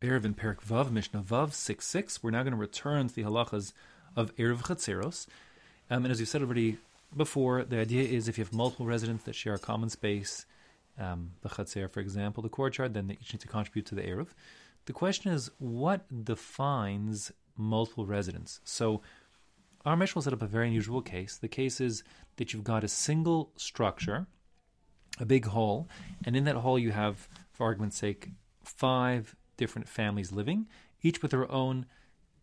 Erev in Perek Vav, Mishnah Vav 6 6. We're now going to return to the halachas of Eruv Chatzeros. Um, and as you said already before, the idea is if you have multiple residents that share a common space, um, the Chatzer, for example, the courtyard, then they each need to contribute to the Eruv. The question is, what defines multiple residents? So, our will set up a very unusual case. The case is that you've got a single structure, a big hall, and in that hall you have, for argument's sake, five different families living, each with their own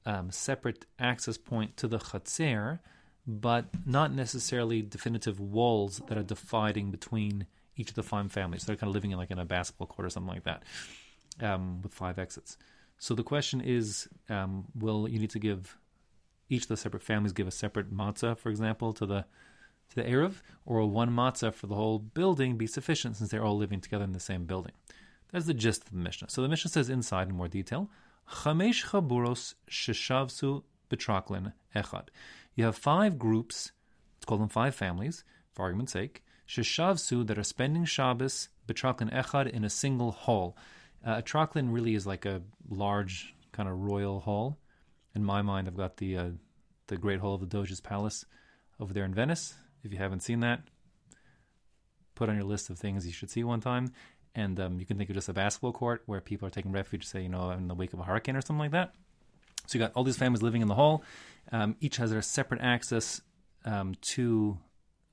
um, separate access point to the chatzer, but not necessarily definitive walls that are dividing between each of the five families. So They're kind of living in like in a basketball court or something like that, um, with five exits. So the question is, um, will you need to give each of the separate families give a separate matzah, for example, to the to the eruv, or will one matzah for the whole building be sufficient since they're all living together in the same building? That's the gist of the Mishnah. So the Mishnah says inside in more detail, Chamesh chaburos sheshavsu betraklin echad. You have five groups, let's call them five families, for argument's sake, sheshavsu that are spending Shabbos betraklin echad in a single hall. Uh, a traklin really is like a large kind of royal hall. In my mind, I've got the uh, the Great Hall of the Doge's Palace over there in Venice. If you haven't seen that, put on your list of things you should see one time and um, you can think of just a basketball court where people are taking refuge, say, you know, in the wake of a hurricane or something like that. So you got all these families living in the hall. Um, each has their separate access um, to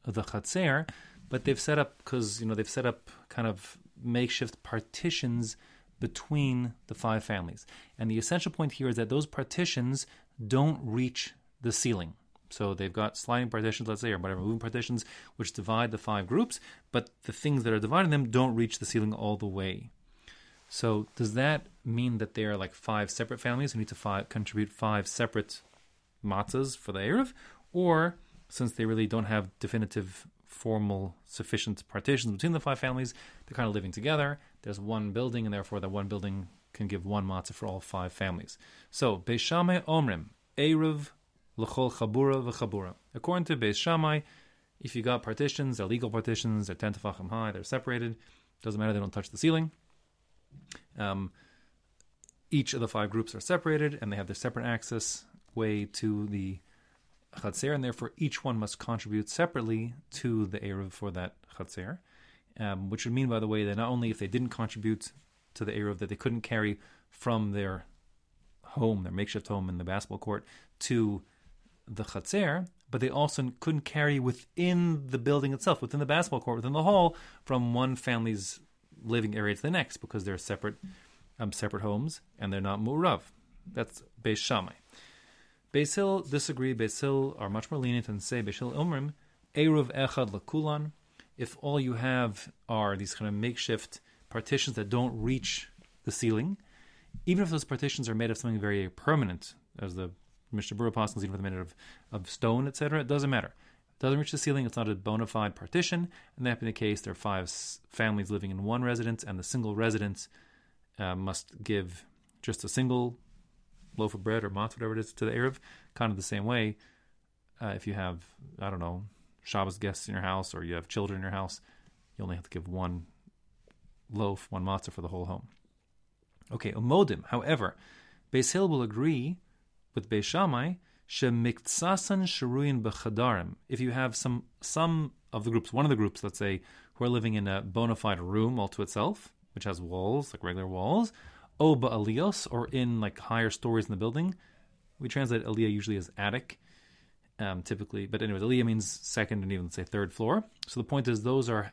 the chatzer, but they've set up because you know they've set up kind of makeshift partitions between the five families. And the essential point here is that those partitions don't reach the ceiling. So they've got sliding partitions, let's say, or whatever, moving partitions, which divide the five groups, but the things that are dividing them don't reach the ceiling all the way. So does that mean that they are like five separate families who need to contribute five separate matzahs for the Eruv? Or since they really don't have definitive, formal, sufficient partitions between the five families, they're kind of living together. There's one building, and therefore that one building can give one matzah for all five families. So, Beis Shammai Omrim, Eruv l'chol chabura v'chabura. According to Beis Shammai, if you got partitions, they're legal partitions, they're ten tefachim high, they're separated. Doesn't matter, they don't touch the ceiling. Um, each of the five groups are separated, and they have their separate access way to the chatzer, and therefore each one must contribute separately to the eruv for that chatzer. Um, which would mean, by the way, that not only if they didn't contribute to the eruv, that they couldn't carry from their home, their makeshift home in the basketball court, to the chatzer, but they also couldn't carry within the building itself, within the basketball court, within the hall, from one family's living area to the next, because they're separate, um, separate homes and they're not murav. That's Beis Shammai. Beis Hillel disagree. Beis Hillel are much more lenient and say Beis Hillel Omrim Eruv Echad Lakulan. If all you have are these kind of makeshift partitions that don't reach the ceiling, even if those partitions are made of something very permanent, as the Mishnah Berurah Apostles, even if they're made of, of stone, etc., it doesn't matter. It doesn't reach the ceiling, it's not a bona fide partition, and that being the case, there are five families living in one residence, and the single residence uh, must give just a single loaf of bread or mat, whatever it is, to the Eruv, kind of the same way. Uh, if you have, I don't know, Shabbos guests in your house or you have children in your house, you only have to give one loaf, one matzah for the whole home. Okay, umodim. However, Beis Hillel will agree with Beis Shammai, shemiksasan sharuyin bechadarim. If you have some some of the groups, one of the groups, let's say, who are living in a bona fide room all to itself, which has walls, like regular walls, o ba'alios, or in like higher stories in the building. We translate aliyah usually as attic, um, typically. But anyways, aliyah means second and even, say, third floor. So the point is those are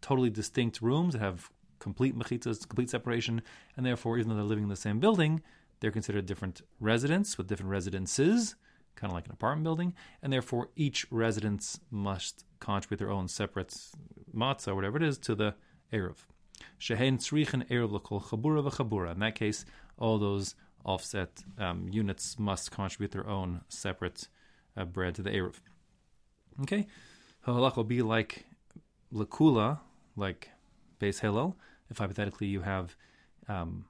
totally distinct rooms that have complete mechitzas, complete separation, and therefore, even though they're living in the same building, they're considered different residents with different residences, kind of like an apartment building, and therefore each residence must contribute their own separate matzah, or whatever it is, to the Eruv. Shehen tzrichen Eruv l'kol chabura v'chabura. In that case, all those offset um, units must contribute their own separate uh, bread to the Eruv. Okay? Halach will be like lakula, like Beis Hillel. If hypothetically you have um,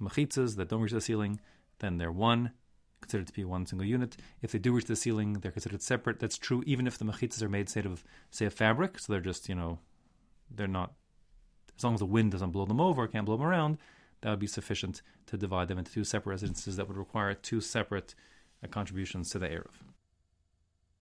machitzas that don't reach the ceiling, then they're one, considered to be one single unit. If they do reach the ceiling, they're considered separate. That's true even if the machitzas are made, say, of say a fabric, so they're just you know, they're not. As long as the wind doesn't blow them over, can't blow them around, that would be sufficient to divide them into two separate residences that would require two separate uh, contributions to the Eruv.